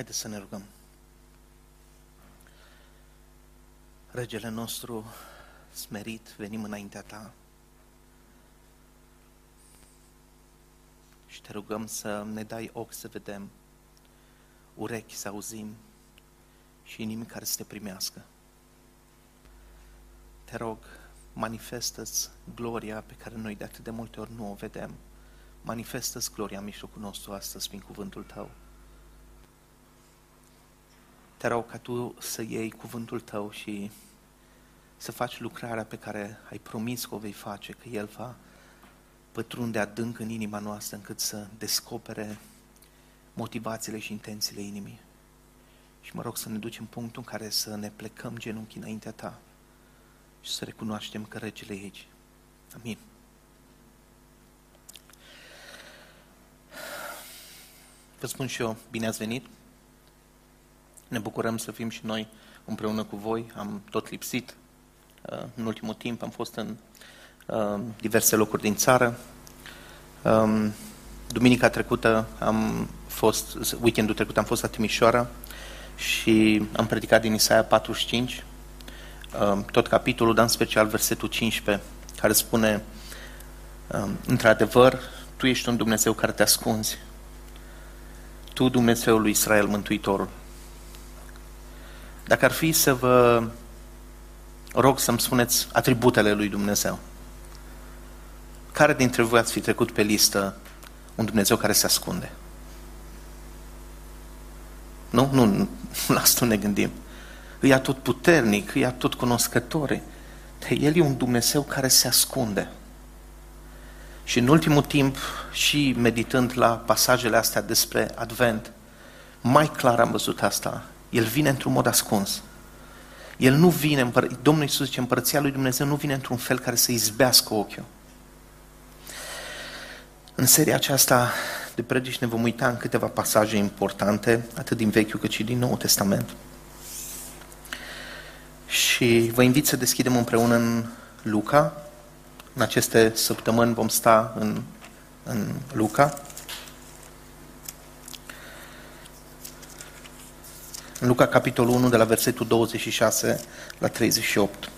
Haideți să ne rugăm. Regele nostru smerit, venim înaintea Ta și te rugăm să ne dai ochi să vedem, urechi să auzim și inimi care să te primească. Te rog, manifestă-ți gloria pe care noi de atât de multe ori nu o vedem. Manifestă-ți gloria în mijlocul nostru astăzi prin cuvântul Tău. Te rog ca Tu să iei cuvântul Tău și să faci lucrarea pe care ai promis că o vei face, că El va pătrunde adânc în inima noastră încât să descopere motivațiile și intențiile inimii. Și mă rog să ne ducem punctul în care să ne plecăm genunchi înaintea Ta și să recunoaștem că regele e aici. Amin. Vă spun și eu, bine ați venit! Ne bucurăm să fim și noi împreună cu voi. Am tot lipsit. Uh, în ultimul timp am fost în uh, diverse locuri din țară. Um, duminica trecută am fost, weekendul trecut am fost la Timișoara și am predicat din Isaia 45, um, tot capitolul, dar în special versetul 15, care spune um, într-adevăr, Tu ești un Dumnezeu care te ascunzi. Tu, Dumnezeul lui Israel, Mântuitorul. Dacă ar fi să vă rog să-mi spuneți atributele lui Dumnezeu, care dintre voi ați fi trecut pe listă un Dumnezeu care se ascunde? Nu? Nu, la asta ne gândim. Îi tot puternic, îi tot cunoscător. El e un Dumnezeu care se ascunde. Și în ultimul timp, și meditând la pasajele astea despre Advent, mai clar am văzut asta. El vine într-un mod ascuns. El nu vine, Domnul Iisus zice, împărăția lui Dumnezeu nu vine într-un fel care să izbească ochiul. În seria aceasta de predici ne vom uita în câteva pasaje importante, atât din Vechiul cât și din Noul Testament. Și vă invit să deschidem împreună în Luca. În aceste săptămâni vom sta în, în Luca. În Luca, capitolul 1, de la versetul 26 la 38.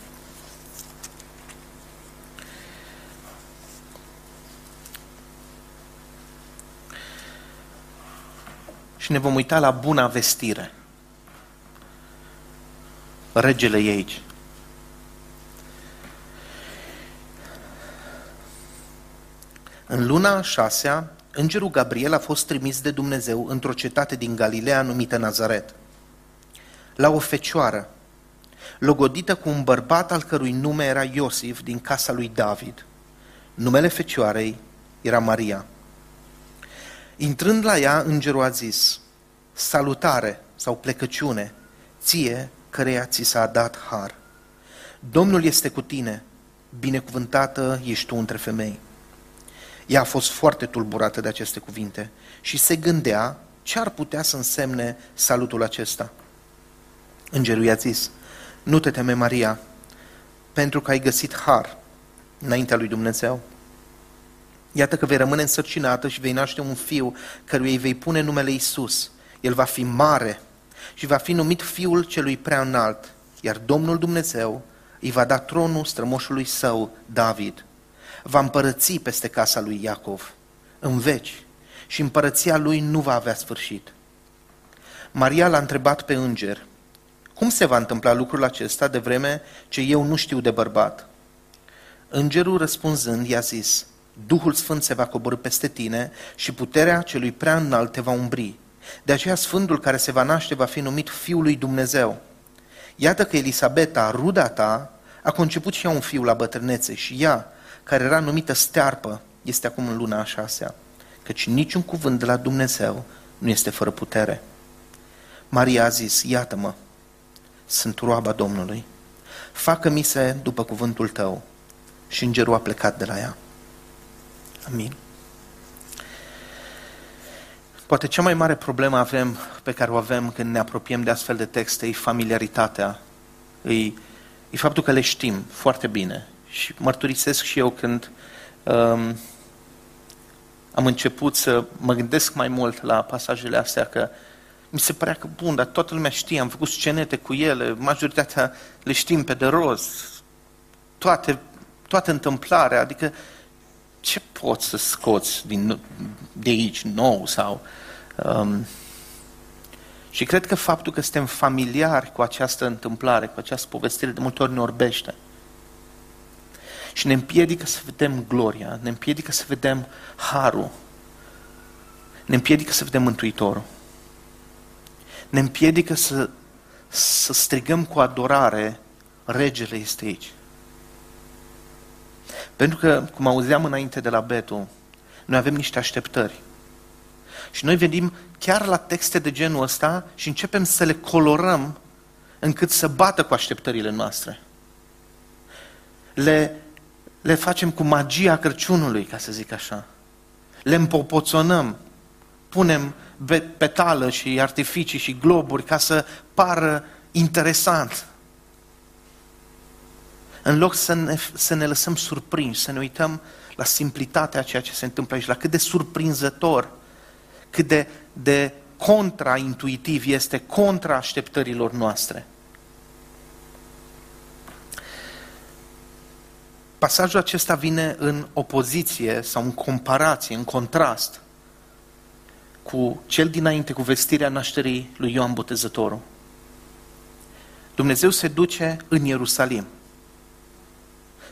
Și ne vom uita la buna vestire. Regele ei aici. În luna a șasea, îngerul Gabriel a fost trimis de Dumnezeu într-o cetate din Galileea numită Nazaret la o fecioară, logodită cu un bărbat al cărui nume era Iosif din casa lui David. Numele fecioarei era Maria. Intrând la ea, îngerul a zis, salutare sau plecăciune, ție căreia ți s-a dat har. Domnul este cu tine, binecuvântată ești tu între femei. Ea a fost foarte tulburată de aceste cuvinte și se gândea ce ar putea să însemne salutul acesta. Îngerul i-a zis, nu te teme, Maria, pentru că ai găsit har înaintea lui Dumnezeu. Iată că vei rămâne însărcinată și vei naște un fiu căruia îi vei pune numele Isus. El va fi mare și va fi numit Fiul celui prea înalt, iar Domnul Dumnezeu îi va da tronul strămoșului său, David. Va împărăți peste casa lui Iacov în veci și împărăția lui nu va avea sfârșit. Maria l-a întrebat pe înger, cum se va întâmpla lucrul acesta de vreme ce eu nu știu de bărbat? Îngerul răspunzând i-a zis, Duhul Sfânt se va coborâ peste tine și puterea celui prea înalt te va umbri. De aceea Sfântul care se va naște va fi numit Fiul lui Dumnezeu. Iată că Elisabeta, ruda ta, a conceput și ea un fiu la bătrânețe și ea, care era numită stearpă, este acum în luna a șasea, căci niciun cuvânt de la Dumnezeu nu este fără putere. Maria a zis, iată-mă, sunt roaba Domnului. Facă-mi se după cuvântul tău. Și îngerul a plecat de la ea. Amin. Poate cea mai mare problemă avem, pe care o avem când ne apropiem de astfel de texte e familiaritatea, e, e faptul că le știm foarte bine. Și mărturisesc și eu când um, am început să mă gândesc mai mult la pasajele astea, că mi se părea că, bun, dar toată lumea știe, am făcut scenete cu ele, majoritatea le știm pe de rost, toate, toată întâmplarea, adică ce poți să scoți din, de aici nou sau... Um, și cred că faptul că suntem familiari cu această întâmplare, cu această povestire, de multe ori ne orbește. Și ne împiedică să vedem gloria, ne împiedică să vedem harul, ne împiedică să vedem Mântuitorul. Ne împiedică să, să strigăm cu adorare, regele este aici. Pentru că, cum auzeam înainte de la Betu, noi avem niște așteptări. Și noi venim chiar la texte de genul ăsta și începem să le colorăm încât să bată cu așteptările noastre. Le, le facem cu magia Crăciunului, ca să zic așa. Le împopoțonăm, punem petală și artificii și globuri ca să pară interesant. În loc să ne, să ne lăsăm surprinși, să ne uităm la simplitatea a ceea ce se întâmplă aici, la cât de surprinzător, cât de, de contraintuitiv este, contra așteptărilor noastre. Pasajul acesta vine în opoziție sau în comparație, în contrast cu cel dinainte, cu vestirea nașterii lui Ioan Botezătorul. Dumnezeu se duce în Ierusalim.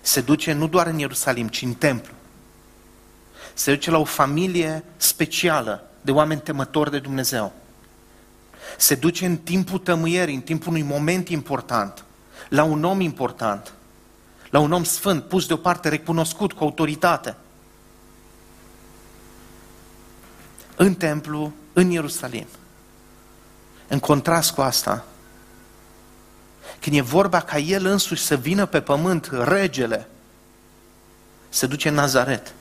Se duce nu doar în Ierusalim, ci în templu. Se duce la o familie specială de oameni temători de Dumnezeu. Se duce în timpul tămâierii, în timpul unui moment important, la un om important, la un om sfânt, pus deoparte, recunoscut cu autoritate. În templu, în Ierusalim. În contrast cu asta, când e vorba ca el însuși să vină pe pământ, regele, se duce în Nazaret.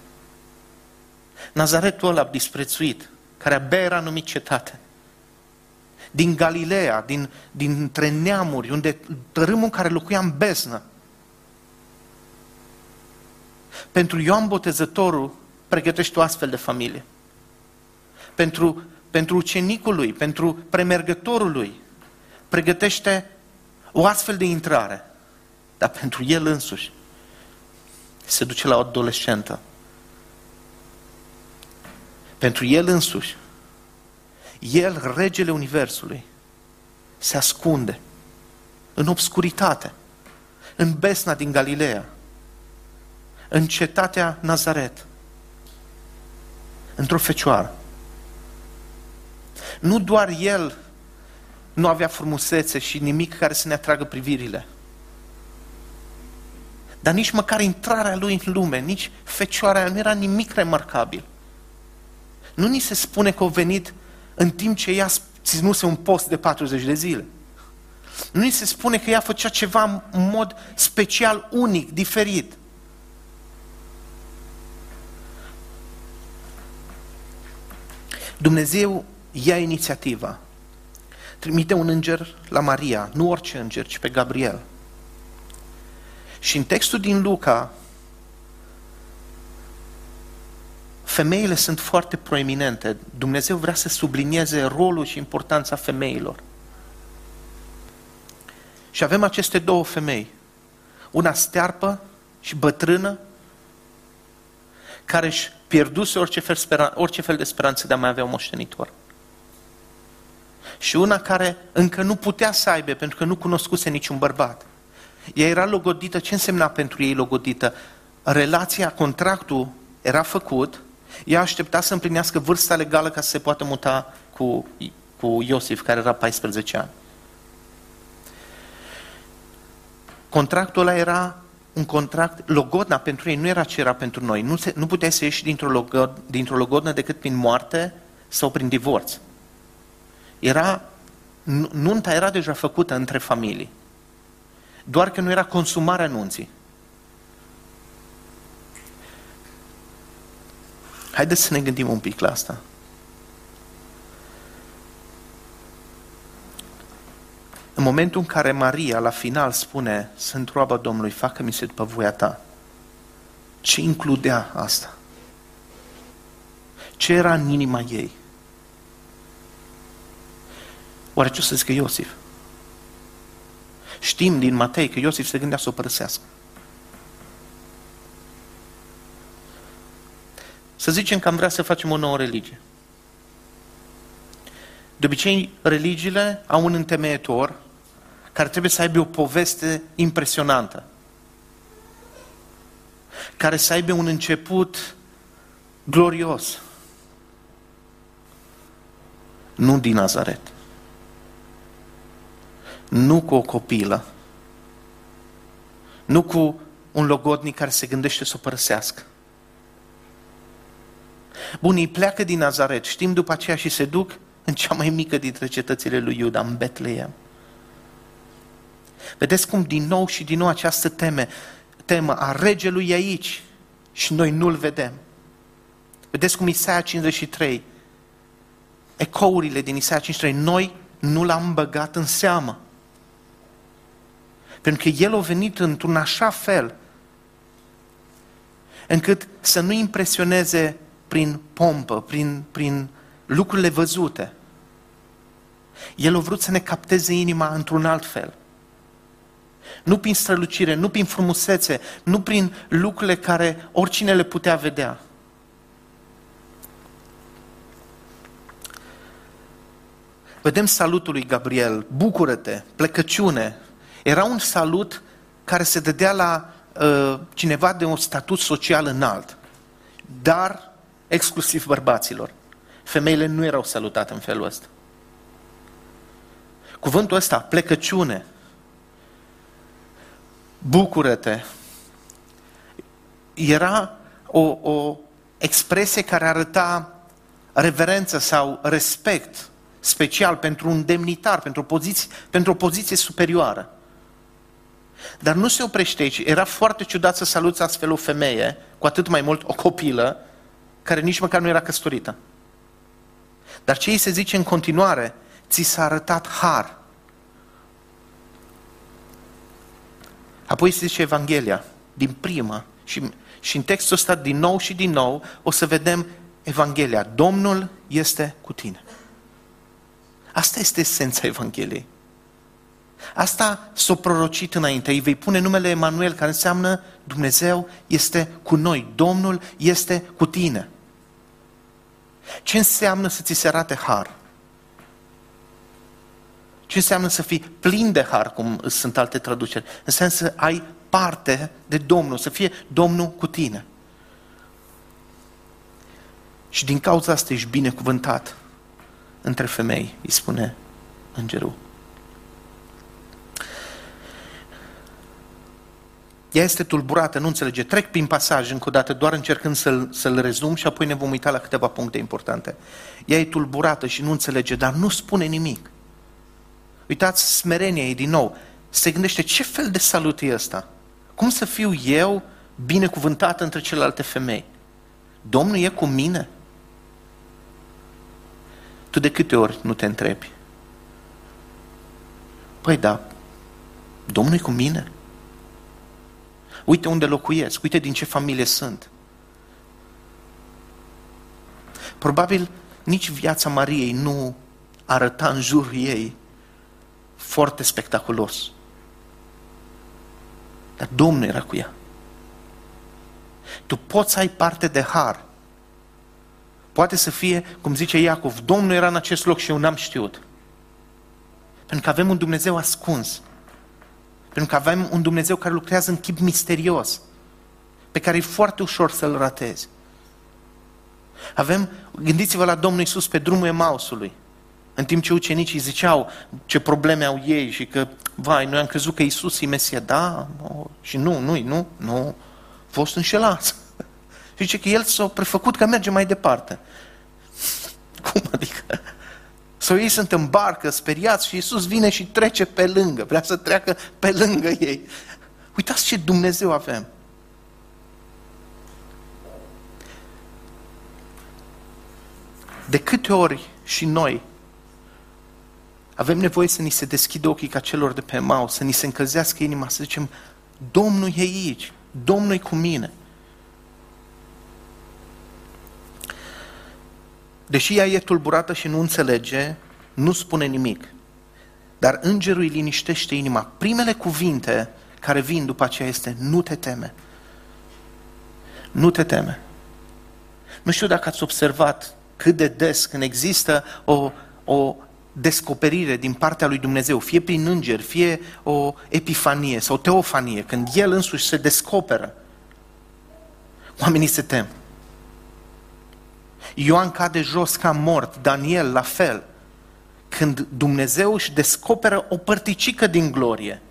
Nazaretul ăla disprețuit, care abia era numit cetate. Din Galileea, din, dintre neamuri, unde tărâmul în care locuia în beznă. Pentru Ioan Botezătorul pregătește o astfel de familie. Pentru, pentru ucenicul lui, pentru premergătorul lui, pregătește o astfel de intrare. Dar pentru el însuși se duce la o adolescentă. Pentru el însuși, el, regele Universului, se ascunde în obscuritate, în besna din Galileea, în cetatea Nazaret, într-o fecioară. Nu doar el nu avea frumusețe și nimic care să ne atragă privirile. Dar nici măcar intrarea lui în lume, nici fecioarea nu era nimic remarcabil. Nu ni se spune că a venit în timp ce ea ținuse un post de 40 de zile. Nu ni se spune că ea făcea ceva în mod special, unic, diferit. Dumnezeu ia inițiativa trimite un înger la Maria, nu orice înger, ci pe Gabriel. Și în textul din Luca, femeile sunt foarte proeminente. Dumnezeu vrea să sublinieze rolul și importanța femeilor. Și avem aceste două femei. Una stearpă și bătrână, care își pierduse orice fel, speran- orice fel de speranță de a mai avea un moștenitor și una care încă nu putea să aibă pentru că nu cunoscuse niciun bărbat. Ea era logodită. Ce însemna pentru ei logodită? Relația, contractul era făcut, ea aștepta să împlinească vârsta legală ca să se poată muta cu, cu Iosif, care era 14 ani. Contractul ăla era un contract, logodna pentru ei nu era ce era pentru noi. Nu, se, nu puteai să ieși dintr-o, logod, dintr-o logodnă decât prin moarte sau prin divorț era, nunta era deja făcută între familii. Doar că nu era consumarea nunții. Haideți să ne gândim un pic la asta. În momentul în care Maria, la final, spune, sunt roaba Domnului, facă-mi se după voia ta. Ce includea asta? Ce era în inima ei? Oare ce o să zică Iosif? Știm din Matei că Iosif se gândea să o părăsească. Să zicem că am vrea să facem o nouă religie. De obicei, religiile au un întemeietor care trebuie să aibă o poveste impresionantă, care să aibă un început glorios. Nu din Nazaret. Nu cu o copilă. Nu cu un logodnic care se gândește să o părăsească. Bun, ei pleacă din Nazaret, știm după aceea și se duc în cea mai mică dintre cetățile lui Iuda, în Betleem. Vedeți cum din nou și din nou această teme, temă a regelui e aici și noi nu-l vedem. Vedeți cum Isaia 53, ecourile din Isaia 53, noi nu l-am băgat în seamă. Pentru că el a venit într-un așa fel încât să nu impresioneze prin pompă, prin, prin lucrurile văzute. El a vrut să ne capteze inima într-un alt fel. Nu prin strălucire, nu prin frumusețe, nu prin lucrurile care oricine le putea vedea. Vedem salutul lui Gabriel, bucură-te, plecăciune. Era un salut care se dădea la uh, cineva de un statut social înalt, dar exclusiv bărbaților. Femeile nu erau salutate în felul ăsta. Cuvântul ăsta, plecăciune, bucură-te, era o, o expresie care arăta reverență sau respect special pentru un demnitar, pentru o poziție, pentru o poziție superioară. Dar nu se oprește aici. Era foarte ciudat să saluți astfel o femeie, cu atât mai mult o copilă, care nici măcar nu era căsătorită. Dar ce îi se zice în continuare? Ți s-a arătat har. Apoi se zice Evanghelia, din prima. Și, și în textul ăsta, din nou și din nou, o să vedem Evanghelia. Domnul este cu tine. Asta este esența Evangheliei. Asta s-a prorocit înainte. Îi vei pune numele Emanuel, care înseamnă Dumnezeu este cu noi. Domnul este cu tine. Ce înseamnă să ți se arate har? Ce înseamnă să fii plin de har, cum sunt alte traduceri? Înseamnă să ai parte de Domnul, să fie Domnul cu tine. Și din cauza asta ești binecuvântat între femei, îi spune îngerul. Ea este tulburată, nu înțelege. Trec prin pasaj încă o dată, doar încercând să-l, să-l rezum și apoi ne vom uita la câteva puncte importante. Ea e tulburată și nu înțelege, dar nu spune nimic. Uitați smerenia ei din nou. Se gândește ce fel de salut e ăsta? Cum să fiu eu binecuvântat între celelalte femei? Domnul e cu mine? Tu de câte ori nu te întrebi? Păi da, Domnul e cu mine? Uite unde locuiesc, uite din ce familie sunt. Probabil nici viața Mariei nu arăta în jurul ei foarte spectaculos. Dar Domnul era cu ea. Tu poți să ai parte de har. Poate să fie, cum zice Iacov, Domnul era în acest loc și eu n-am știut. Pentru că avem un Dumnezeu ascuns. Pentru că avem un Dumnezeu care lucrează în chip misterios, pe care e foarte ușor să-l ratezi. Avem, gândiți-vă la Domnul Isus pe drumul Emausului. În timp ce ucenicii ziceau ce probleme au ei și că, vai, noi am crezut că Isus e Mesia. Da, no, și nu, nu, nu, nu, a fost înșelați. Și zice că el s-a prefăcut că merge mai departe. Cum adică? Sau ei sunt în barcă, speriați și Iisus vine și trece pe lângă, vrea să treacă pe lângă ei. Uitați ce Dumnezeu avem. De câte ori și noi Avem nevoie să ni se deschidă ochii ca celor de pe Mau, să ni se încălzească inima, să zicem, Domnul e aici, Domnul e cu mine. Deși ea e tulburată și nu înțelege, nu spune nimic. Dar îngerul îi liniștește inima. Primele cuvinte care vin după aceea este nu te teme. Nu te teme. Nu știu dacă ați observat cât de des când există o, o descoperire din partea lui Dumnezeu, fie prin înger, fie o epifanie sau teofanie, când El însuși se descoperă, oamenii se tem. Ioan cade jos ca mort, Daniel la fel. Când Dumnezeu își descoperă o părticică din glorie,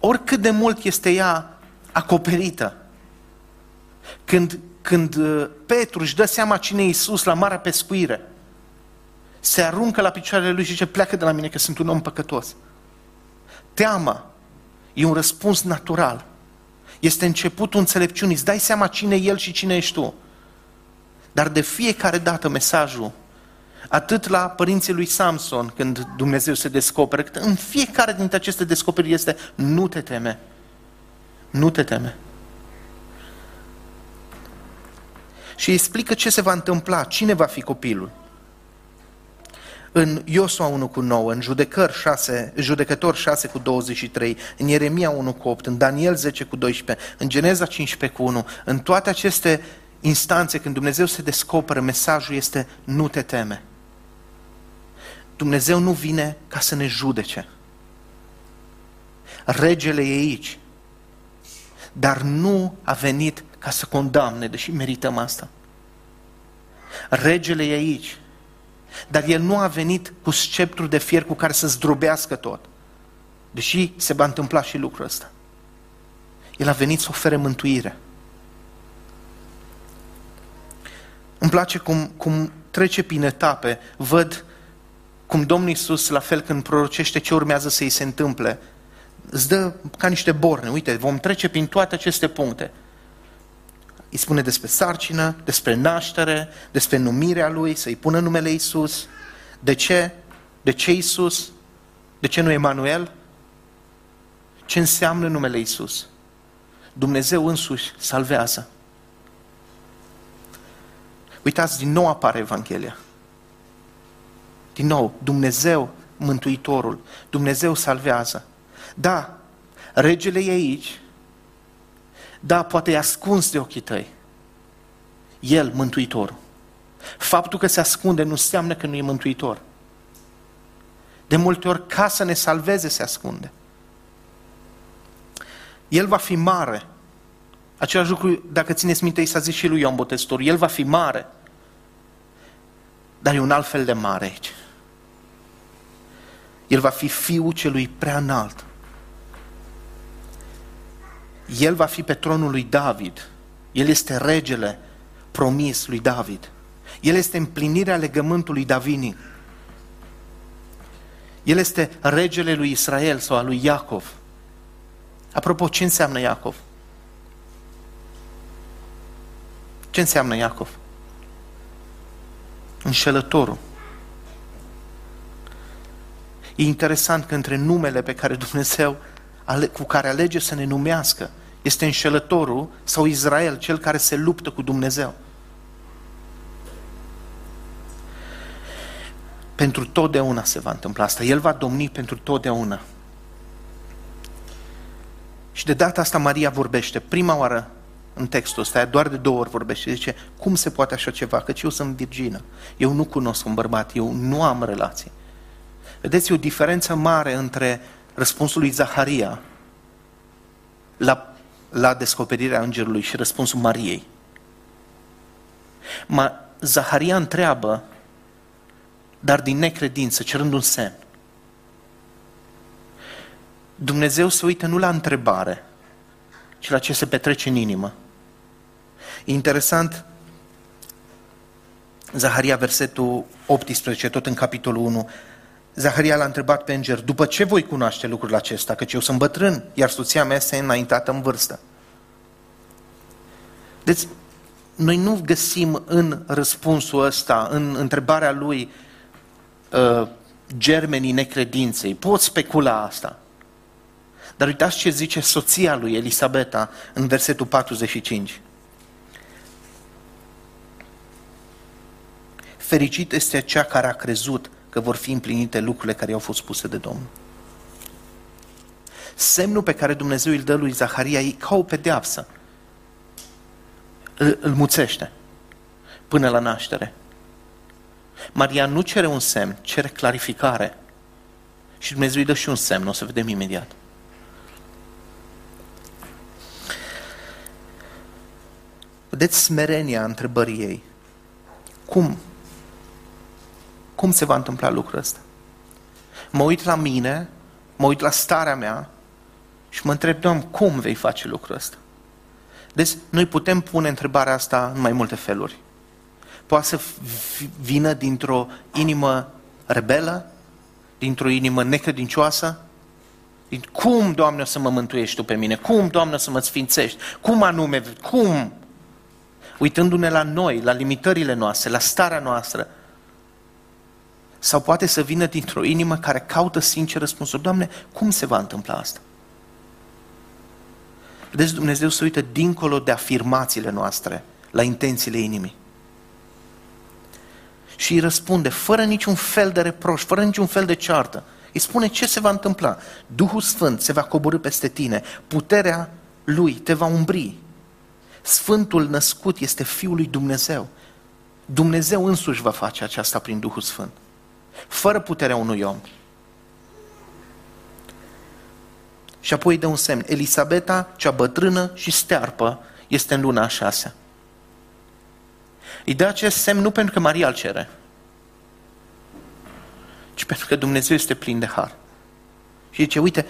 oricât de mult este ea acoperită, când, când uh, Petru își dă seama cine e Iisus la marea pescuire, se aruncă la picioarele lui și zice, pleacă de la mine că sunt un om păcătos. Teama e un răspuns natural. Este începutul înțelepciunii. Îți dai seama cine e el și cine ești tu. Dar de fiecare dată mesajul, atât la părinții lui Samson, când Dumnezeu se descoperă, cât în fiecare dintre aceste descoperiri este nu te teme. Nu te teme. Și explică ce se va întâmpla, cine va fi copilul în Iosua 1 cu 9, în Judecări 6, Judecător 6 cu 23, în Ieremia 1 cu 8, în Daniel 10 cu 12, în Geneza 15 cu 1, în toate aceste instanțe când Dumnezeu se descoperă, mesajul este nu te teme. Dumnezeu nu vine ca să ne judece. Regele e aici, dar nu a venit ca să condamne, deși merităm asta. Regele e aici, dar el nu a venit cu sceptru de fier cu care să zdrobească tot. Deși se va întâmpla și lucrul ăsta. El a venit să ofere mântuire. Îmi place cum, cum trece prin etape, văd cum Domnul Iisus, la fel când prorocește ce urmează să îi se întâmple, îți dă ca niște borne. Uite, vom trece prin toate aceste puncte îi spune despre sarcină, despre naștere, despre numirea lui, să-i pună numele Isus. De ce? De ce Isus? De ce nu Emanuel? Ce înseamnă numele Isus? Dumnezeu însuși salvează. Uitați, din nou apare Evanghelia. Din nou, Dumnezeu, Mântuitorul, Dumnezeu salvează. Da, regele e aici, da, poate e ascuns de ochii tăi. El, Mântuitorul. Faptul că se ascunde nu înseamnă că nu e Mântuitor. De multe ori, ca să ne salveze, se ascunde. El va fi mare. Același lucru, dacă țineți minte, i s-a zis și lui Ioan Botezătorul. El va fi mare. Dar e un alt fel de mare aici. El va fi fiul celui prea înalt. El va fi pe tronul lui David. El este regele promis lui David. El este împlinirea legământului davinic. El este regele lui Israel sau al lui Iacov. Apropo, ce înseamnă Iacov? Ce înseamnă Iacov? Înșelătorul. E interesant că între numele pe care Dumnezeu cu care alege să ne numească este înșelătorul sau Israel, cel care se luptă cu Dumnezeu. Pentru totdeauna se va întâmpla asta. El va domni pentru totdeauna. Și de data asta Maria vorbește. Prima oară în textul ăsta, doar de două ori vorbește. Zice, cum se poate așa ceva? Căci eu sunt virgină. Eu nu cunosc un bărbat, eu nu am relații. Vedeți, e o diferență mare între răspunsul lui Zaharia la la descoperirea îngerului și răspunsul Mariei. Ma, Zaharia întreabă, dar din necredință, cerând un semn. Dumnezeu se uită nu la întrebare, ci la ce se petrece în inimă. E interesant, Zaharia, versetul 18, tot în capitolul 1, Zaharia l-a întrebat pe înger, după ce voi cunoaște lucrul acesta, căci eu sunt bătrân, iar soția mea este înaintată în vârstă. Deci, noi nu găsim în răspunsul ăsta, în întrebarea lui, uh, germenii necredinței. Pot specula asta. Dar uitați ce zice soția lui Elisabeta în versetul 45. Fericit este cea care a crezut că vor fi împlinite lucrurile care i-au fost spuse de Domnul. Semnul pe care Dumnezeu îl dă lui Zaharia e ca o pedeapsă. Îl, îl muțește până la naștere. Maria nu cere un semn, cere clarificare. Și Dumnezeu îi dă și un semn, o să vedem imediat. Vedeți smerenia întrebării ei. Cum? Cum se va întâmpla lucrul ăsta? Mă uit la mine, mă uit la starea mea și mă întreb, Doamne, cum vei face lucrul ăsta? Deci, noi putem pune întrebarea asta în mai multe feluri. Poate să vină dintr-o inimă rebelă, dintr-o inimă necredincioasă, cum, Doamne, o să mă mântuiești Tu pe mine? Cum, Doamne, o să mă sfințești? Cum anume? Cum? Uitându-ne la noi, la limitările noastre, la starea noastră. Sau poate să vină dintr-o inimă care caută sincer răspunsul. Doamne, cum se va întâmpla asta? Vedeți, Dumnezeu se uită dincolo de afirmațiile noastre, la intențiile inimii. Și îi răspunde, fără niciun fel de reproș, fără niciun fel de ceartă. Îi spune ce se va întâmpla. Duhul Sfânt se va coborâ peste tine, puterea Lui te va umbri. Sfântul născut este Fiul lui Dumnezeu. Dumnezeu însuși va face aceasta prin Duhul Sfânt. Fără puterea unui om. Și apoi dă un semn. Elisabeta, cea bătrână și stearpă, este în luna a șasea. Îi dă acest semn nu pentru că Maria îl cere, ci pentru că Dumnezeu este plin de har. Și zice, uite,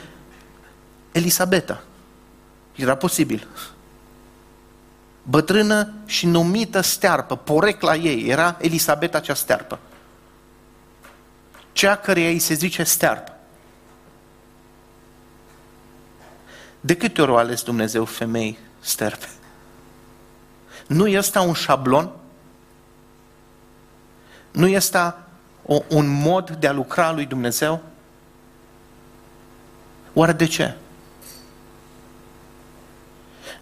Elisabeta, era posibil. Bătrână și numită stearpă, porecla ei, era Elisabeta cea stearpă. Cea care ei se zice stearpă. De câte ori o ales Dumnezeu femei sterpe? Nu este un șablon? Nu este o, un mod de a lucra lui Dumnezeu? Oare de ce?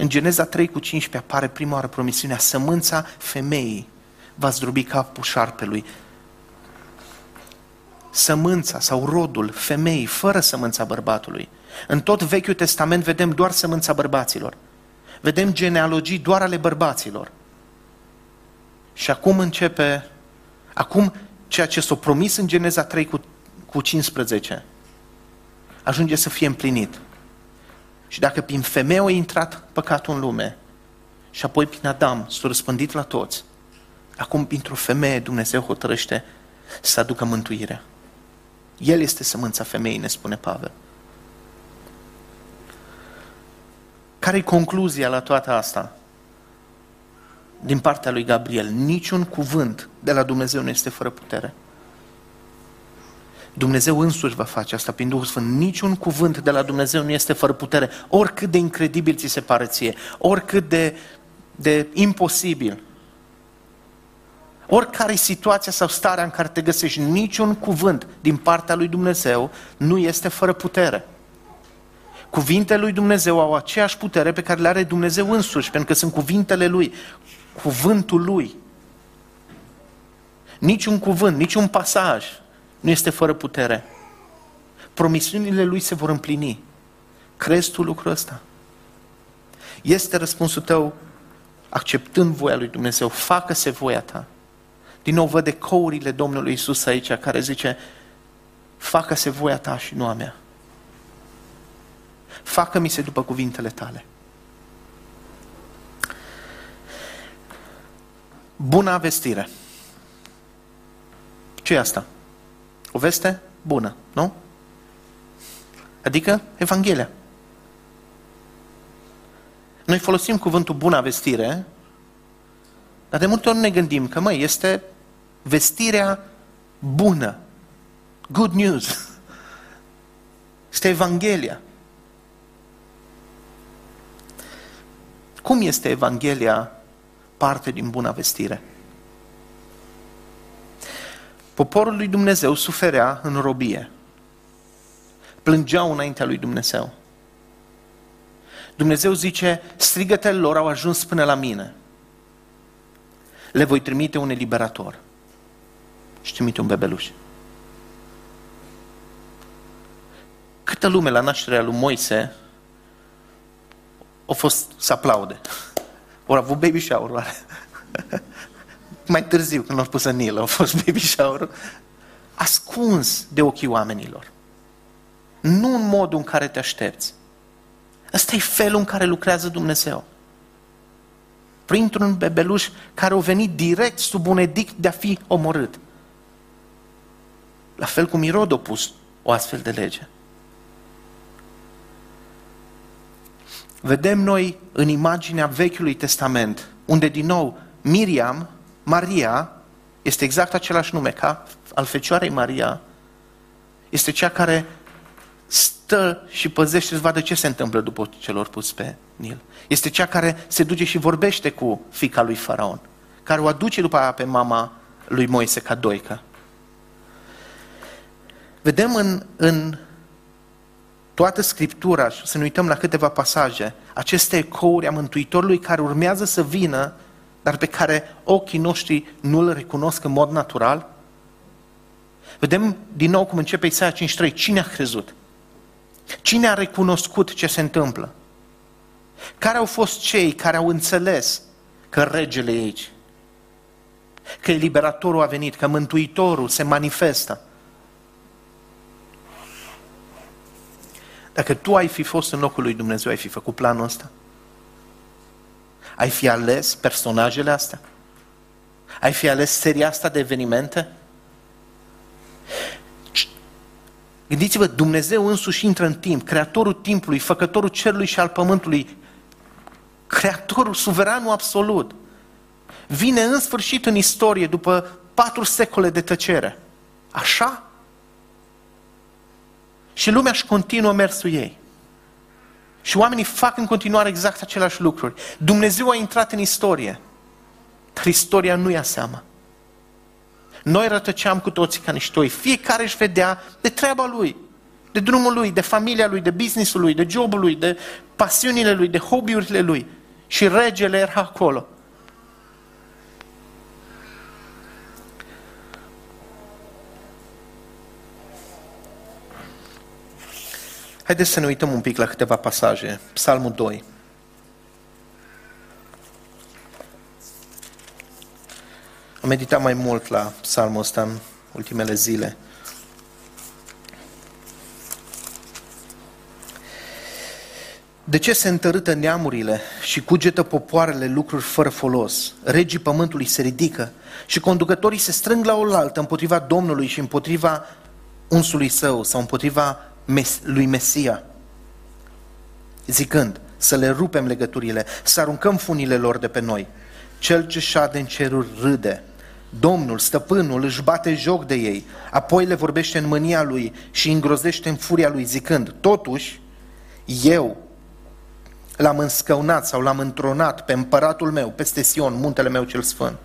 În Geneza 3 cu 15 apare prima oară promisiunea sămânța femeii va zdrobi capul șarpelui. Sămânța sau rodul femeii fără sămânța bărbatului. În tot Vechiul Testament vedem doar sămânța bărbaților. Vedem genealogii doar ale bărbaților. Și acum începe, acum ceea ce s-a promis în Geneza 3 cu, cu 15 ajunge să fie împlinit. Și dacă prin femeie a intrat păcatul în lume și apoi prin Adam s-a răspândit la toți, acum printr-o femeie Dumnezeu hotărăște să aducă mântuirea. El este sămânța femeii, ne spune Pavel. Care-i concluzia la toată asta? Din partea lui Gabriel, niciun cuvânt de la Dumnezeu nu este fără putere. Dumnezeu însuși va face asta prin Duhul Sfânt. Niciun cuvânt de la Dumnezeu nu este fără putere, oricât de incredibil ți se pare ție, oricât de, de imposibil. Oricare situația sau starea în care te găsești, niciun cuvânt din partea lui Dumnezeu nu este fără putere. Cuvintele lui Dumnezeu au aceeași putere pe care le are Dumnezeu însuși, pentru că sunt cuvintele lui, cuvântul lui. Niciun cuvânt, niciun pasaj nu este fără putere. Promisiunile lui se vor împlini. Crezi tu lucrul ăsta? Este răspunsul tău acceptând voia lui Dumnezeu, facă-se voia ta. Din nou văd ecourile Domnului Isus aici, care zice, facă-se voia ta și nu a mea. Facă-mi se după cuvintele tale. Buna vestire. ce e asta? O veste bună, nu? Adică Evanghelia. Noi folosim cuvântul bună vestire, dar de multe ori ne gândim că, măi, este vestirea bună. Good news. Este Evanghelia. Cum este Evanghelia parte din buna vestire? Poporul lui Dumnezeu suferea în robie. Plângeau înaintea lui Dumnezeu. Dumnezeu zice, strigătele lor au ajuns până la mine. Le voi trimite un eliberator. Și trimite un bebeluș. Câtă lume la nașterea lui Moise a fost să aplaude. Ori avut baby shower, oare? Mai târziu, când l-au pus în Nil, a fost baby shower ascuns de ochii oamenilor. Nu în modul în care te aștepți. Ăsta e felul în care lucrează Dumnezeu. Printr-un bebeluș care a venit direct sub un edict de a fi omorât. La fel cum Irod a pus o astfel de lege. Vedem noi în imaginea Vechiului Testament, unde din nou Miriam, Maria, este exact același nume ca al Fecioarei Maria, este cea care stă și păzește să vadă ce se întâmplă după ce l pus pe Nil. Este cea care se duce și vorbește cu fica lui Faraon, care o aduce după aia pe mama lui Moise ca doică. Vedem în, în toată Scriptura, și să ne uităm la câteva pasaje, aceste ecouri a Mântuitorului care urmează să vină, dar pe care ochii noștri nu îl recunosc în mod natural. Vedem din nou cum începe Isaia 5.3. Cine a crezut? Cine a recunoscut ce se întâmplă? Care au fost cei care au înțeles că regele e aici? Că eliberatorul a venit, că mântuitorul se manifestă. Dacă tu ai fi fost în locul lui Dumnezeu, ai fi făcut planul ăsta? Ai fi ales personajele astea? Ai fi ales seria asta de evenimente? Gândiți-vă, Dumnezeu însuși intră în timp, creatorul timpului, făcătorul cerului și al pământului, creatorul suveranul absolut, vine în sfârșit în istorie după patru secole de tăcere. Așa? Și lumea își continuă mersul ei. Și oamenii fac în continuare exact aceleași lucruri. Dumnezeu a intrat în istorie, dar istoria nu ia seama. Noi rătăceam cu toții ca niște oi. Fiecare își vedea de treaba lui, de drumul lui, de familia lui, de businessul lui, de jobul lui, de pasiunile lui, de hobby-urile lui. Și regele era acolo. Haideți să ne uităm un pic la câteva pasaje. Psalmul 2. Am meditat mai mult la psalmul ăsta în ultimele zile. De ce se întărâtă neamurile și cugetă popoarele lucruri fără folos? Regii pământului se ridică și conducătorii se strâng la oaltă împotriva Domnului și împotriva unsului său sau împotriva lui Mesia, zicând să le rupem legăturile, să aruncăm funile lor de pe noi. Cel ce șade în ceruri râde. Domnul, stăpânul, își bate joc de ei, apoi le vorbește în mânia lui și îngrozește în furia lui, zicând, totuși, eu l-am înscăunat sau l-am întronat pe împăratul meu, peste Sion, muntele meu cel sfânt.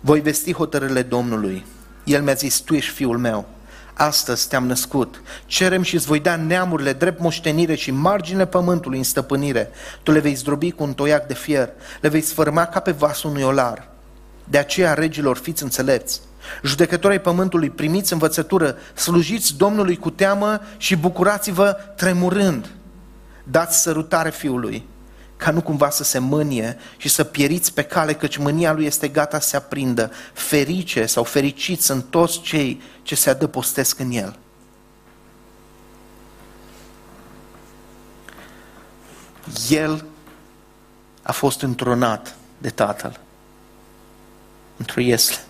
Voi vesti hotărârile Domnului. El mi-a zis, tu ești fiul meu, Astăzi te-am născut. Cerem și îți voi da neamurile drept moștenire și marginile pământului în stăpânire. Tu le vei zdrobi cu un toiac de fier, le vei sfârma ca pe vasul unui olar. De aceea, regilor, fiți înțelepți. Judecătorii pământului, primiți învățătură, slujiți Domnului cu teamă și bucurați-vă tremurând. Dați sărutare Fiului, ca nu cumva să se mânie și să pieriți pe cale, căci mânia lui este gata să se aprindă. Ferice sau fericiți sunt toți cei ce se adăpostesc în el. El a fost întronat de Tatăl într-o iesle.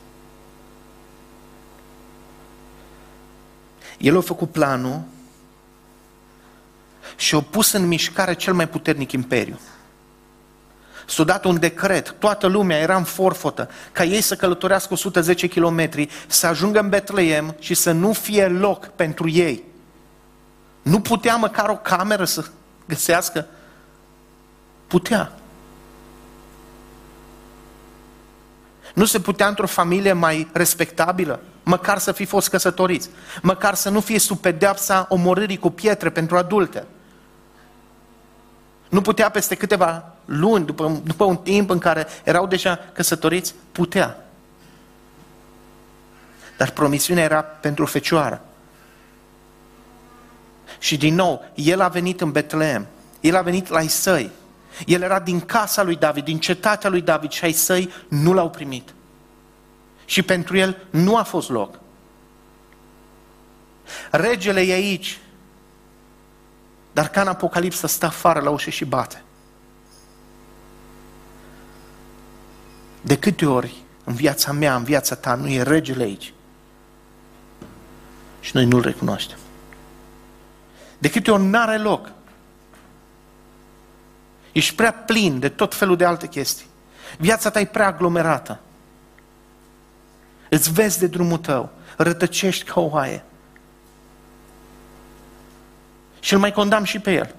El a făcut planul și a pus în mișcare cel mai puternic imperiu s-a dat un decret, toată lumea era în forfotă, ca ei să călătorească 110 km, să ajungă în Betleem și să nu fie loc pentru ei. Nu putea măcar o cameră să găsească? Putea. Nu se putea într-o familie mai respectabilă? Măcar să fi fost căsătoriți. Măcar să nu fie sub pedeapsa omorârii cu pietre pentru adulte. Nu putea peste câteva luni, după, după un timp în care erau deja căsătoriți, putea. Dar promisiunea era pentru fecioară. Și din nou, el a venit în Betleem. El a venit la ei săi. El era din casa lui David, din cetatea lui David și ai săi nu l-au primit. Și pentru el nu a fost loc. Regele e aici, dar ca în Apocalipsă stă afară la ușă și bate. De câte ori în viața mea, în viața ta, nu e regele aici? Și noi nu-l recunoaștem. De câte ori n-are loc? Ești prea plin de tot felul de alte chestii. Viața ta e prea aglomerată. Îți vezi de drumul tău, rătăcești ca o oaie. Și îl mai condamn și pe el.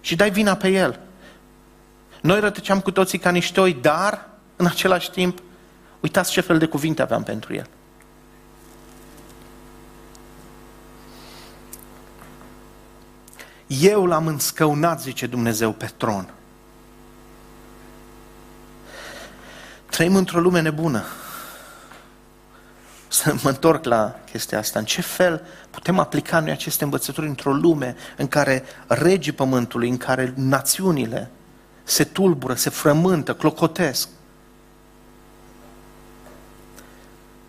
Și dai vina pe el. Noi rătăceam cu toții ca niște oi, dar, în același timp, uitați ce fel de cuvinte aveam pentru el. Eu l-am înscăunat, zice Dumnezeu, pe tron. Trăim într-o lume nebună. Să mă întorc la chestia asta. În ce fel putem aplica noi aceste învățături într-o lume în care regii pământului, în care națiunile se tulbură, se frământă, clocotesc?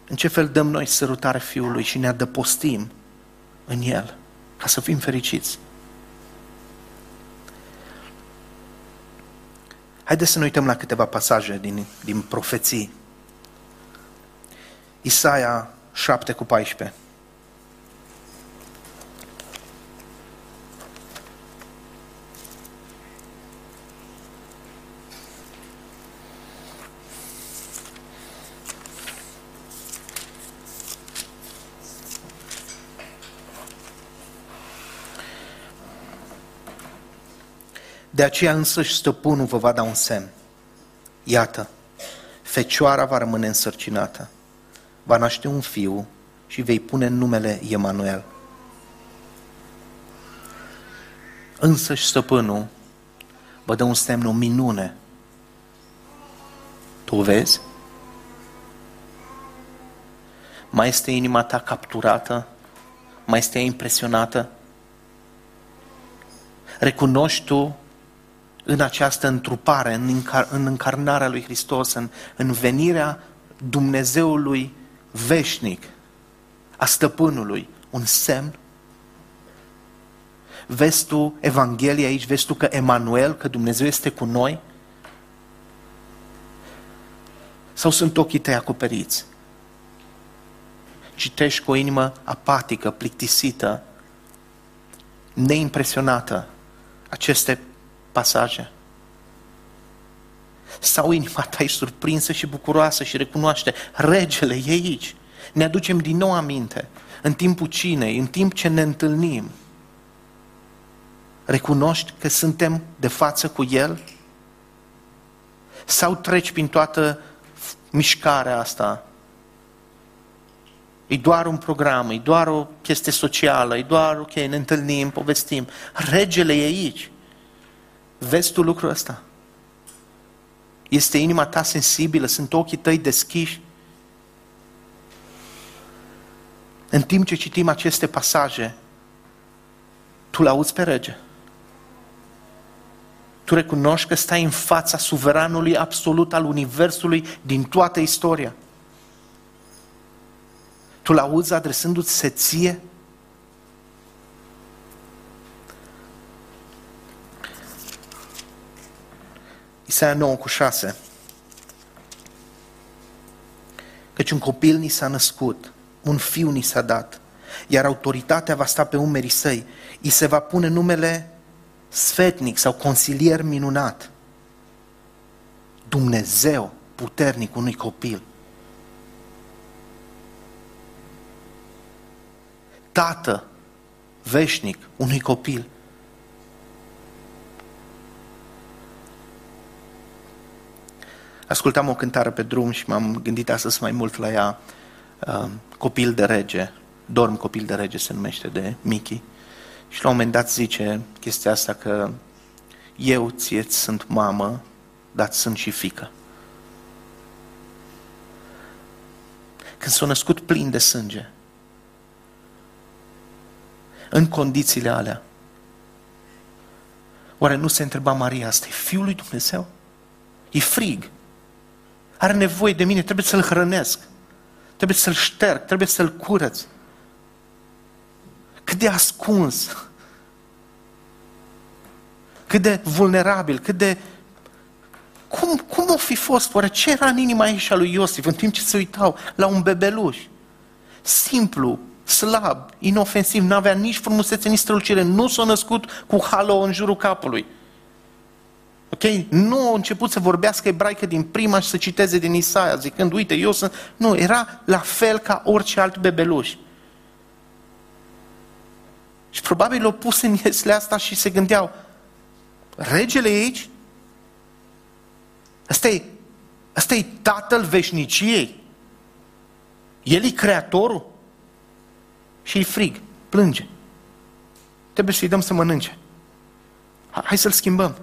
În ce fel dăm noi sărutare Fiului și ne adăpostim în El ca să fim fericiți? Haideți să ne uităm la câteva pasaje din, din profeții. Isaia 7 cu 14. De aceea însăși stăpânul vă va da un semn. Iată, fecioara va rămâne însărcinată, va naște un fiu și vei pune numele Emanuel. Însăși stăpânul vă dă un semn, o minune. Tu vezi? Mai este inima ta capturată? Mai este impresionată? Recunoști tu în această întrupare, în, încar- în încarnarea lui Hristos, în, în venirea Dumnezeului veșnic, a stăpânului, un semn? Vezi tu Evanghelia aici, vezi tu că Emanuel, că Dumnezeu este cu noi? Sau sunt ochii tăi acoperiți? Citești cu o inimă apatică, plictisită, neimpresionată aceste pasaje. Sau inima ta e surprinsă și bucuroasă și recunoaște, regele e aici. Ne aducem din nou aminte, în timpul cinei, în timp ce ne întâlnim. Recunoști că suntem de față cu El? Sau treci prin toată mișcarea asta? E doar un program, e doar o chestie socială, e doar, ok, ne întâlnim, povestim. Regele e aici. Vezi tu lucrul ăsta? Este inima ta sensibilă? Sunt ochii tăi deschiși? În timp ce citim aceste pasaje, tu l auzi pe rege. Tu recunoști că stai în fața suveranului absolut al Universului din toată istoria. Tu l auzi adresându-ți ție Isaia 9 cu 6. Căci un copil ni s-a născut, un fiu ni s-a dat, iar autoritatea va sta pe umerii săi. I se va pune numele sfetnic sau consilier minunat. Dumnezeu puternic unui copil. Tată veșnic unui copil. Ascultam o cântare pe drum și m-am gândit astăzi mai mult la ea. Uh, copil de rege, dorm copil de rege se numește de Mickey. Și la un moment dat zice chestia asta că eu ție sunt mamă, dar sunt și fică. Când s-a născut plin de sânge, în condițiile alea, oare nu se întreba Maria, asta e Fiul lui Dumnezeu? E frig. Are nevoie de mine, trebuie să-l hrănesc. Trebuie să-l șterg, trebuie să-l curăț. Cât de ascuns, cât de vulnerabil, cât de... Cum, cum o fi fost? Oare ce era în inima aici a lui Iosif în timp ce se uitau la un bebeluș? Simplu, slab, inofensiv, n-avea nici frumusețe, nici strălucire, nu s-a născut cu halo în jurul capului. Ok? Nu a început să vorbească ebraică din prima și să citeze din Isaia, zicând, uite, eu sunt... Nu, era la fel ca orice alt bebeluș. Și probabil l-au pus în iesle asta și se gândeau, regele aici? Asta e, asta e tatăl veșniciei. El e creatorul. Și e frig, plânge. Trebuie să-i dăm să mănânce. Hai să-l schimbăm.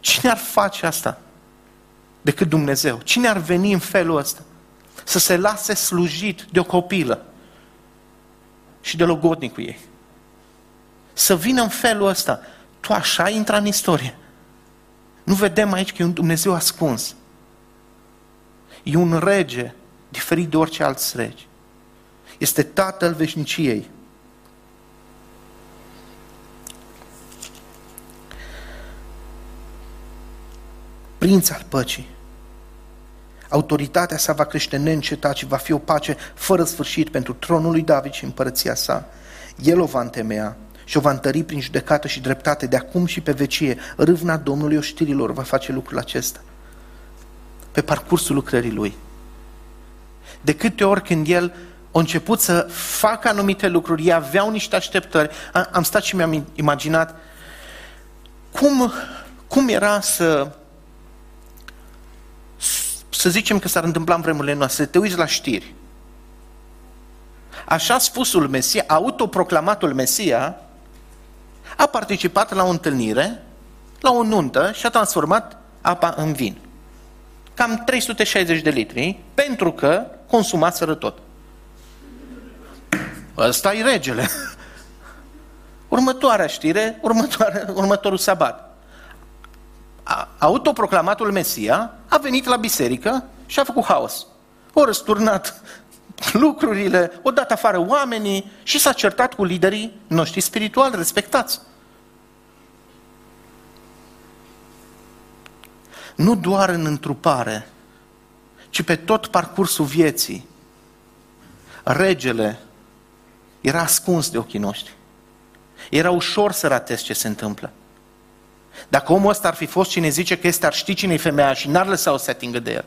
Cine ar face asta decât Dumnezeu? Cine ar veni în felul ăsta? Să se lase slujit de o copilă și de logodnicul ei. Să vină în felul ăsta. Tu așa intra în istorie. Nu vedem aici că e un Dumnezeu ascuns. E un rege diferit de orice alți regi. Este Tatăl veșniciei. Prinț al păcii. Autoritatea sa va crește neîncetat și va fi o pace fără sfârșit pentru tronul lui David și împărăția sa. El o va întemeia și o va întări prin judecată și dreptate de acum și pe vecie. Râvna Domnului oștirilor va face lucrul acesta. Pe parcursul lucrării lui. De câte ori când el a început să facă anumite lucruri, ei aveau niște așteptări. Am stat și mi-am imaginat cum, cum era să să zicem că s-ar întâmpla în vremurile noastre, te uiți la știri. Așa spusul Mesia, autoproclamatul Mesia, a participat la o întâlnire, la o nuntă și a transformat apa în vin. Cam 360 de litri, pentru că consumaseră tot. Ăsta e regele. Următoarea știre, următoare, următorul sabat autoproclamatul Mesia a venit la biserică și a făcut haos. O răsturnat lucrurile, o dat afară oamenii și s-a certat cu liderii noștri spirituali respectați. Nu doar în întrupare, ci pe tot parcursul vieții, regele era ascuns de ochii noștri. Era ușor să ratezi ce se întâmplă. Dacă omul ăsta ar fi fost cine zice că este, ar ști cine e femeia și n-ar lăsa-o să atingă de el.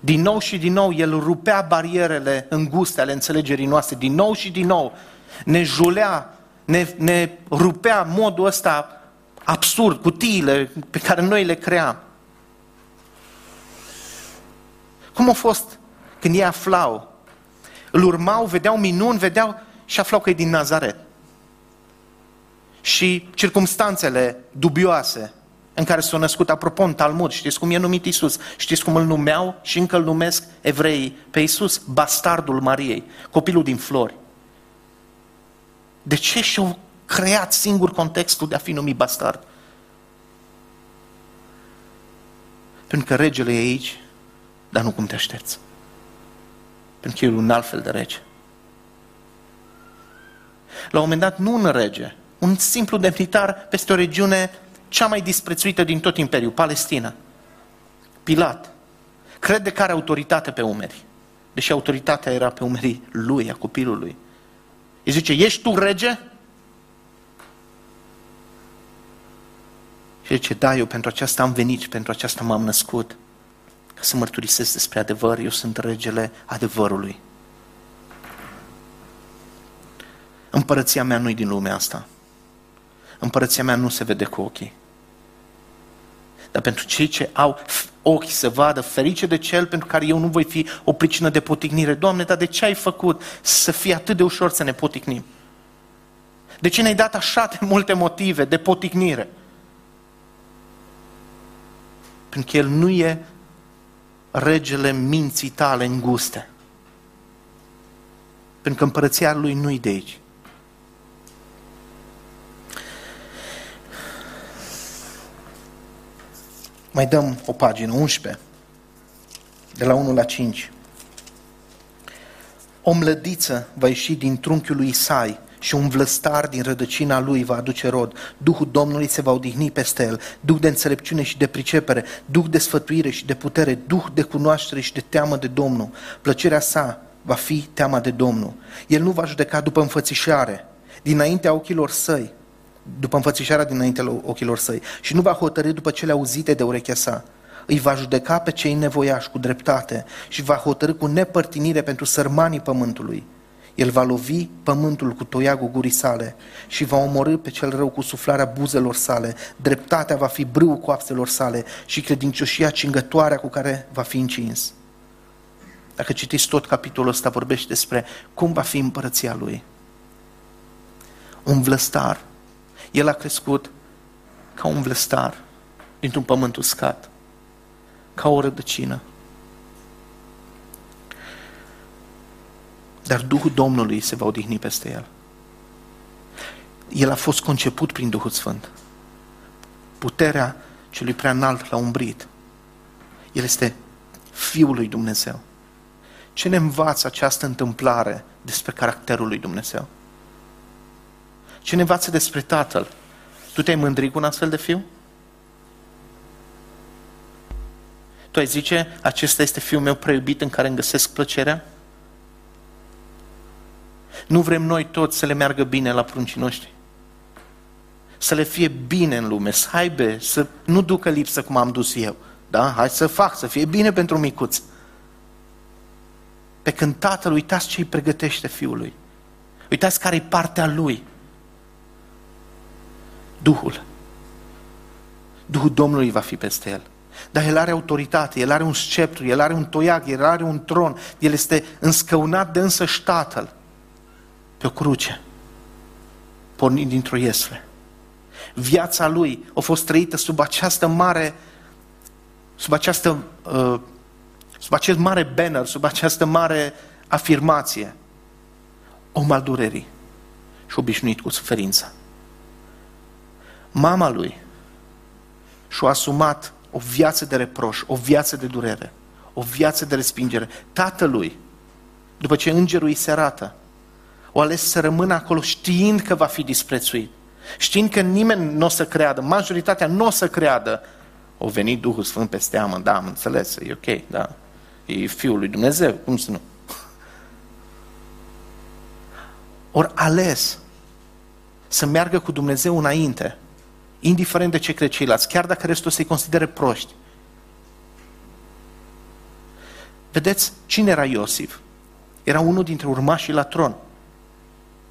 Din nou și din nou, el rupea barierele înguste ale înțelegerii noastre, din nou și din nou. Ne julea, ne, ne rupea modul ăsta absurd, cutiile pe care noi le cream. Cum a fost când ei aflau? Îl urmau, vedeau minuni, vedeau și aflau că e din Nazaret și circumstanțele dubioase în care s-a născut, apropo, în Talmud, știți cum e numit Isus? Știți cum îl numeau și încă îl numesc evreii pe Isus? Bastardul Mariei, copilul din flori. De ce și-au creat singur contextul de a fi numit bastard? Pentru că regele e aici, dar nu cum te aștepți. Pentru că e un alt fel de rege. La un moment dat, nu un rege, un simplu demnitar peste o regiune cea mai disprețuită din tot Imperiul, Palestina. Pilat. Crede că are autoritate pe umeri, deși autoritatea era pe umerii lui, a copilului. Îi zice, ești tu rege? Și zice, da, eu pentru aceasta am venit și pentru aceasta m-am născut. Ca să mărturisesc despre adevăr, eu sunt regele adevărului. Împărăția mea nu-i din lumea asta. Împărăția mea nu se vede cu ochii. dar pentru cei ce au ochi să vadă, ferice de cel pentru care eu nu voi fi o pricină de poticnire. Doamne, dar de ce ai făcut să fie atât de ușor să ne poticnim? De ce ne-ai dat așa de multe motive de poticnire? Pentru că El nu e regele minții tale înguste. Pentru că împărăția Lui nu-i de aici. Mai dăm o pagină, 11, de la 1 la 5. O mlădiță va ieși din trunchiul lui Isai și un vlăstar din rădăcina lui va aduce rod. Duhul Domnului se va odihni peste el, duh de înțelepciune și de pricepere, duh de sfătuire și de putere, duh de cunoaștere și de teamă de Domnul. Plăcerea sa va fi teama de Domnul. El nu va judeca după înfățișare, dinaintea ochilor săi, după înfățișarea dinainte ochilor săi și nu va hotărâ după cele auzite de urechea sa. Îi va judeca pe cei nevoiași cu dreptate și va hotărâ cu nepărtinire pentru sărmanii pământului. El va lovi pământul cu toiagul gurii sale și va omorâ pe cel rău cu suflarea buzelor sale. Dreptatea va fi brâu coapselor sale și credincioșia cingătoarea cu care va fi încins. Dacă citiți tot capitolul ăsta, vorbește despre cum va fi împărăția lui. Un vlăstar el a crescut ca un vlăstar dintr-un pământ uscat, ca o rădăcină. Dar Duhul Domnului se va odihni peste el. El a fost conceput prin Duhul Sfânt. Puterea celui prea înalt l-a umbrit. El este Fiul lui Dumnezeu. Ce ne învață această întâmplare despre caracterul lui Dumnezeu? Ce ne învață despre Tatăl? Tu te-ai mândrit cu un astfel de fiu? Tu ai zice, acesta este fiul meu preiubit în care îmi găsesc plăcerea? Nu vrem noi toți să le meargă bine la pruncii noștri? Să le fie bine în lume, să aibă, să nu ducă lipsă cum am dus eu. Da? Hai să fac, să fie bine pentru micuți. Pe când tatăl, uitați ce îi pregătește fiului. Uitați care e partea lui. Duhul. Duhul Domnului va fi peste el. Dar el are autoritate, el are un sceptru, el are un toiag, el are un tron, el este înscăunat de însăși Tatăl pe o cruce, pornind dintr-o iesle. Viața lui a fost trăită sub această mare, sub această, uh, sub acest mare banner, sub această mare afirmație. Om al durerii și obișnuit cu suferința. Mama lui și-a asumat o viață de reproș, o viață de durere, o viață de respingere. Tatălui, după ce îngerul îi se arată, o ales să rămână acolo știind că va fi disprețuit, știind că nimeni nu o să creadă, majoritatea nu o să creadă. O venit Duhul Sfânt peste amă, da, am înțeles, e ok, da, e Fiul lui Dumnezeu, cum să nu? Ori ales să meargă cu Dumnezeu înainte, indiferent de ce cred ceilalți, chiar dacă restul să-i considere proști. Vedeți, cine era Iosif? Era unul dintre urmașii la tron.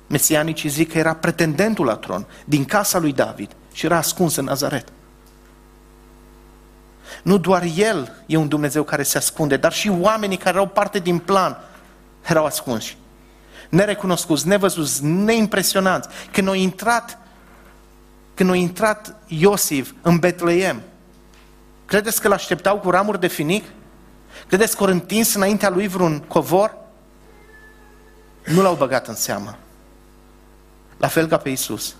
Mesianicii zic că era pretendentul la tron, din casa lui David și era ascuns în Nazaret. Nu doar el e un Dumnezeu care se ascunde, dar și oamenii care erau parte din plan erau ascunși. Nerecunoscuți, nevăzuți, neimpresionați. Când au intrat când a intrat Iosif în Betleem, credeți că l-așteptau cu ramuri de finic? Credeți că au întins înaintea lui vreun covor? Nu l-au băgat în seamă. La fel ca pe Isus.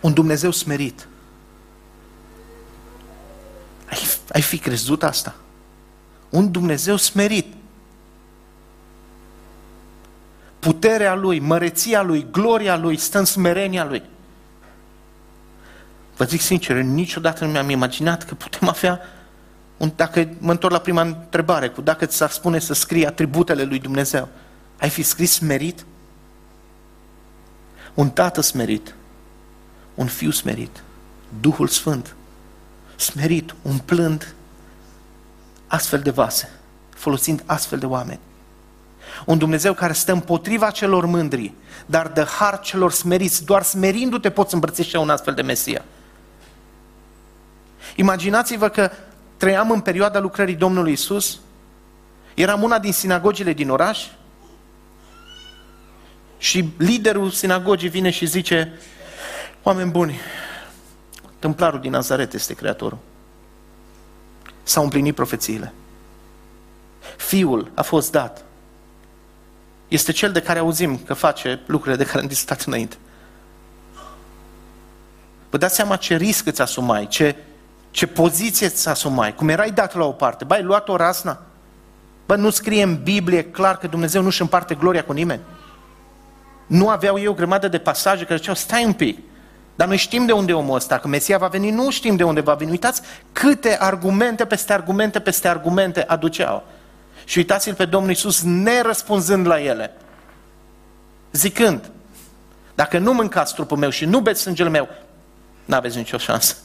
Un Dumnezeu smerit. Ai, ai fi crezut asta? Un Dumnezeu smerit puterea Lui, măreția Lui, gloria Lui, stă în smerenia Lui. Vă zic sincer, niciodată nu mi-am imaginat că putem avea, un, dacă mă întorc la prima întrebare, cu dacă ți s-ar spune să scrii atributele lui Dumnezeu, ai fi scris smerit? Un tată smerit, un fiu smerit, Duhul Sfânt, smerit, umplând astfel de vase, folosind astfel de oameni. Un Dumnezeu care stă împotriva celor mândri, dar dă har celor smeriți. Doar smerindu-te poți îmbrățișa un astfel de Mesia. Imaginați-vă că trăiam în perioada lucrării Domnului Isus, eram una din sinagogile din oraș și liderul sinagogii vine și zice, oameni buni, templarul din Nazaret este creatorul. S-au împlinit profețiile. Fiul a fost dat. Este cel de care auzim că face lucrurile de care am discutat înainte. Vă dați seama ce risc îți asumai, ce, ce poziție îți asumai, cum erai dat la o parte. Băi, luat o rasna. Bă, nu scrie în Biblie clar că Dumnezeu nu-și împarte gloria cu nimeni. Nu aveau ei o grămadă de pasaje care ziceau, stai un pic, dar noi știm de unde e omul ăsta, că Mesia va veni, nu știm de unde va veni. Uitați câte argumente peste argumente peste argumente aduceau. Și uitați-l pe Domnul Iisus nerăspunzând la ele. Zicând, dacă nu mâncați trupul meu și nu beți sângele meu, n-aveți nicio șansă.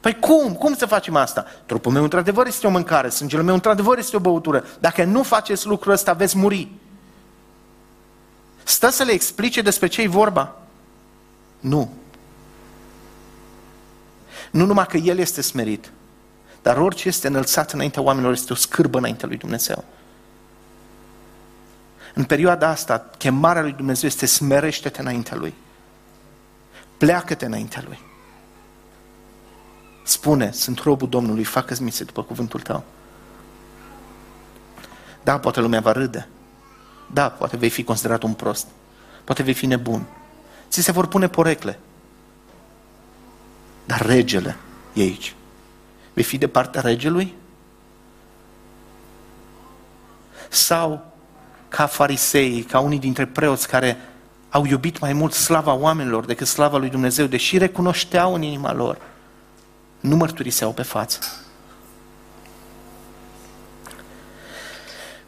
Păi cum? Cum să facem asta? Trupul meu într-adevăr este o mâncare, sângele meu într-adevăr este o băutură. Dacă nu faceți lucrul ăsta, veți muri. Stă să le explice despre ce e vorba? Nu. Nu numai că El este smerit, dar orice este înălțat înaintea oamenilor este o scârbă înaintea lui Dumnezeu. În perioada asta, chemarea lui Dumnezeu este smerește-te înaintea Lui. Pleacă-te înaintea Lui. Spune, sunt robul Domnului, facă-ți mise după cuvântul tău. Da, poate lumea va râde. Da, poate vei fi considerat un prost. Poate vei fi nebun. Ți se vor pune porecle. Dar regele e aici. Vei fi de partea regelui? Sau ca farisei, ca unii dintre preoți care au iubit mai mult slava oamenilor decât slava lui Dumnezeu, deși recunoșteau în inima lor, nu mărturiseau pe față.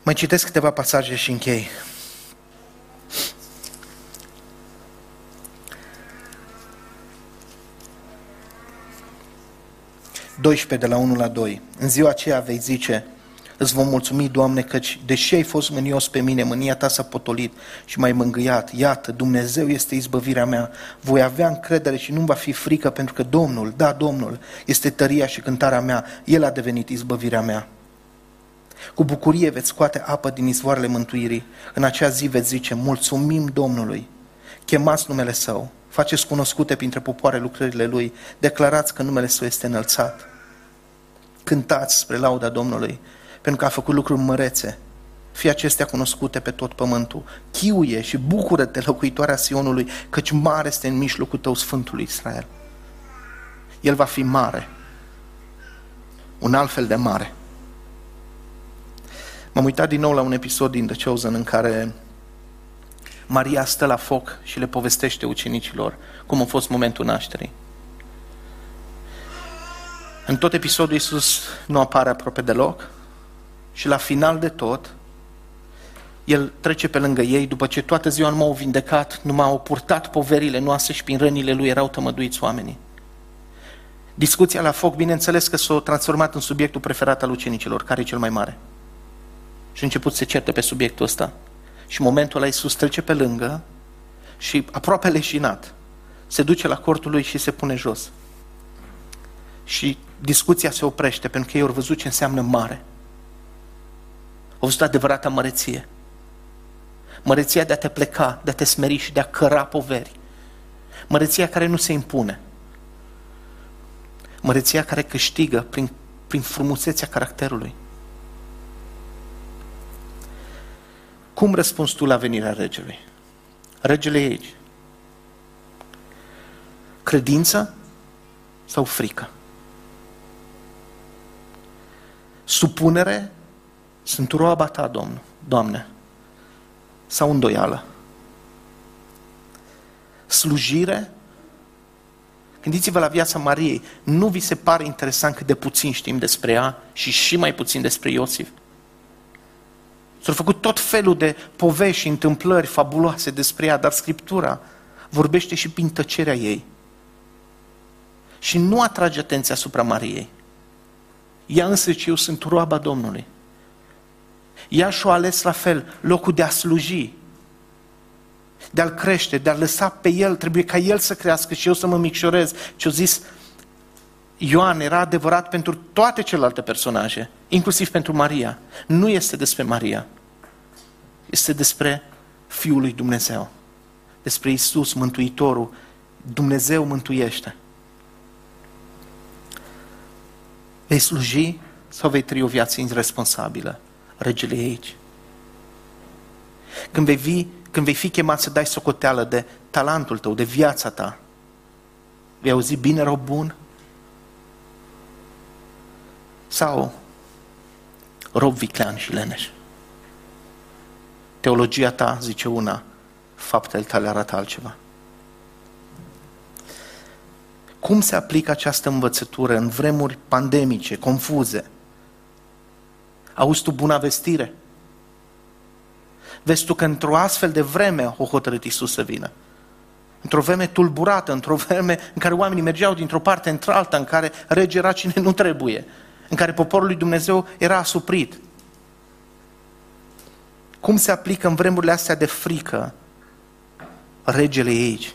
Mai citesc câteva pasaje și închei. 12 de la 1 la 2. În ziua aceea vei zice, îți vom mulțumi, Doamne, căci deși ai fost mânios pe mine, mânia ta s-a potolit și m-ai mângâiat. Iată, Dumnezeu este izbăvirea mea. Voi avea încredere și nu va fi frică, pentru că Domnul, da, Domnul, este tăria și cântarea mea. El a devenit izbăvirea mea. Cu bucurie veți scoate apă din izvoarele mântuirii. În acea zi veți zice, mulțumim Domnului. Chemați numele Său, faceți cunoscute printre popoare lucrările Lui, declarați că numele Său este înălțat cântați spre lauda Domnului, pentru că a făcut lucruri mărețe. Fie acestea cunoscute pe tot pământul. Chiuie și bucură-te, locuitoarea Sionului, căci mare este în mijlocul tău Sfântul Israel. El va fi mare. Un alt fel de mare. M-am uitat din nou la un episod din The Chosen în care Maria stă la foc și le povestește ucenicilor cum a fost momentul nașterii. În tot episodul Iisus nu apare aproape deloc și la final de tot, el trece pe lângă ei după ce toată ziua nu m-au vindecat, nu m-au purtat poverile noastre și prin rănile lui erau tămăduiți oamenii. Discuția la foc, bineînțeles că s-a transformat în subiectul preferat al ucenicilor, care e cel mai mare. Și a început să se certe pe subiectul ăsta. Și în momentul ăla Iisus trece pe lângă și aproape leșinat se duce la cortul lui și se pune jos. Și discuția se oprește pentru că ei au văzut ce înseamnă mare. Au văzut adevărata măreție. Măreția de a te pleca, de a te smeri și de a căra poveri. Măreția care nu se impune. Măreția care câștigă prin, prin frumusețea caracterului. Cum răspunzi tu la venirea regelui? Regele e aici. Credință sau frică? Supunere sunt roaba ta, Domn, Doamne, sau îndoială. Slujire, gândiți-vă la viața Mariei, nu vi se pare interesant cât de puțin știm despre ea și și mai puțin despre Iosif? S-au făcut tot felul de povești și întâmplări fabuloase despre ea, dar Scriptura vorbește și prin tăcerea ei. Și nu atrage atenția asupra Mariei. Ea însă eu sunt roaba Domnului. Ea și-o ales la fel, locul de a sluji, de a-l crește, de a lăsa pe el, trebuie ca el să crească și eu să mă micșorez. Ce-o zis Ioan era adevărat pentru toate celelalte personaje, inclusiv pentru Maria. Nu este despre Maria, este despre Fiul lui Dumnezeu, despre Isus, Mântuitorul. Dumnezeu mântuiește. Vei sluji sau vei trăi o viață irresponsabilă? Regele e aici. Când vei, fi, când vei fi chemat să dai socoteală de talentul tău, de viața ta, vei auzi bine rău bun? Sau rob viclean și leneș? Teologia ta zice una, faptele tale arată altceva. Cum se aplică această învățătură în vremuri pandemice, confuze? Auzi tu buna vestire? Vezi tu că într-o astfel de vreme o hotărât Iisus să vină. Într-o vreme tulburată, într-o vreme în care oamenii mergeau dintr-o parte într-alta, în care rege era cine nu trebuie, în care poporul lui Dumnezeu era asuprit. Cum se aplică în vremurile astea de frică regele aici?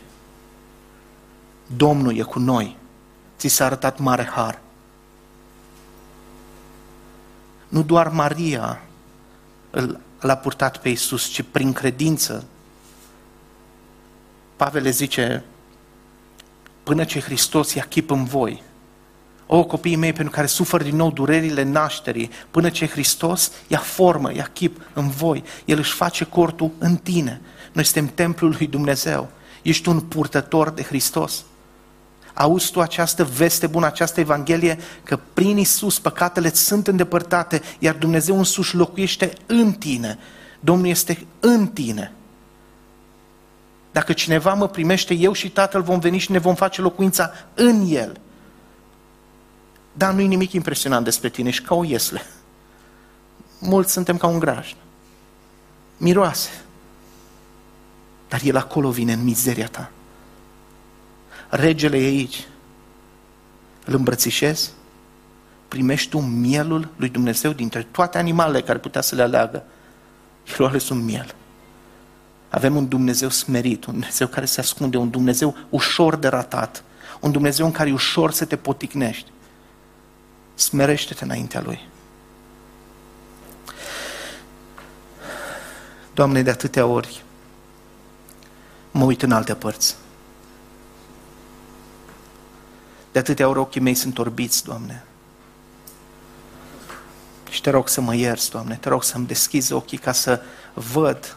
Domnul e cu noi. Ți s-a arătat mare har. Nu doar Maria l-a purtat pe Iisus, ci prin credință. Pavel le zice, până ce Hristos ia chip în voi, o, copiii mei, pentru care sufăr din nou durerile nașterii, până ce Hristos ia formă, ia chip în voi, El își face cortul în tine. Noi suntem templul lui Dumnezeu. Ești un purtător de Hristos. Auzi tu această veste bună, această Evanghelie, că prin Isus păcatele sunt îndepărtate, iar Dumnezeu însuși locuiește în tine. Domnul este în tine. Dacă cineva mă primește, eu și Tatăl vom veni și ne vom face locuința în El. Dar nu e nimic impresionant despre tine, ești ca o iesle. Mulți suntem ca un graj. Miroase. Dar El acolo vine în mizeria ta regele e aici. Îl îmbrățișezi, primești tu mielul lui Dumnezeu dintre toate animalele care putea să le aleagă. El a ales un miel. Avem un Dumnezeu smerit, un Dumnezeu care se ascunde, un Dumnezeu ușor de ratat, un Dumnezeu în care e ușor să te poticnești. Smerește-te înaintea Lui. Doamne, de atâtea ori mă uit în alte părți. De atâtea ori ochii mei sunt orbiți, Doamne. Și te rog să mă ierți, Doamne, te rog să-mi deschizi ochii ca să văd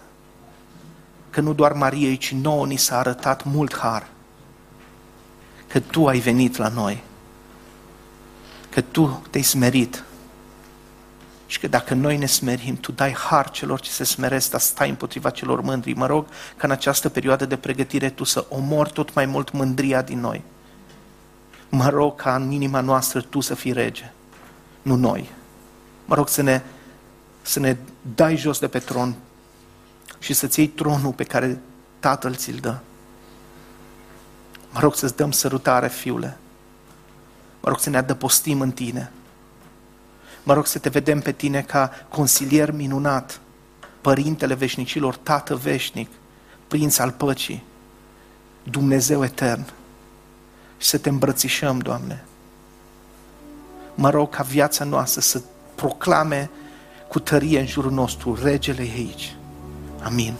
că nu doar Mariei, ci nouă ni s-a arătat mult har. Că Tu ai venit la noi. Că Tu te-ai smerit. Și că dacă noi ne smerim, Tu dai har celor ce se smeresc, dar stai împotriva celor mândri. Mă rog ca în această perioadă de pregătire Tu să omori tot mai mult mândria din noi mă rog ca în inima noastră Tu să fii rege, nu noi. Mă rog să ne, să ne dai jos de pe tron și să-ți iei tronul pe care Tatăl ți-l dă. Mă rog să-ți dăm sărutare, fiule. Mă rog să ne adăpostim în tine. Mă rog să te vedem pe tine ca consilier minunat, Părintele veșnicilor, Tată veșnic, Prinț al păcii, Dumnezeu etern și să te îmbrățișăm, Doamne. Mă rog ca viața noastră să proclame cu tărie în jurul nostru, regele aici. Amin.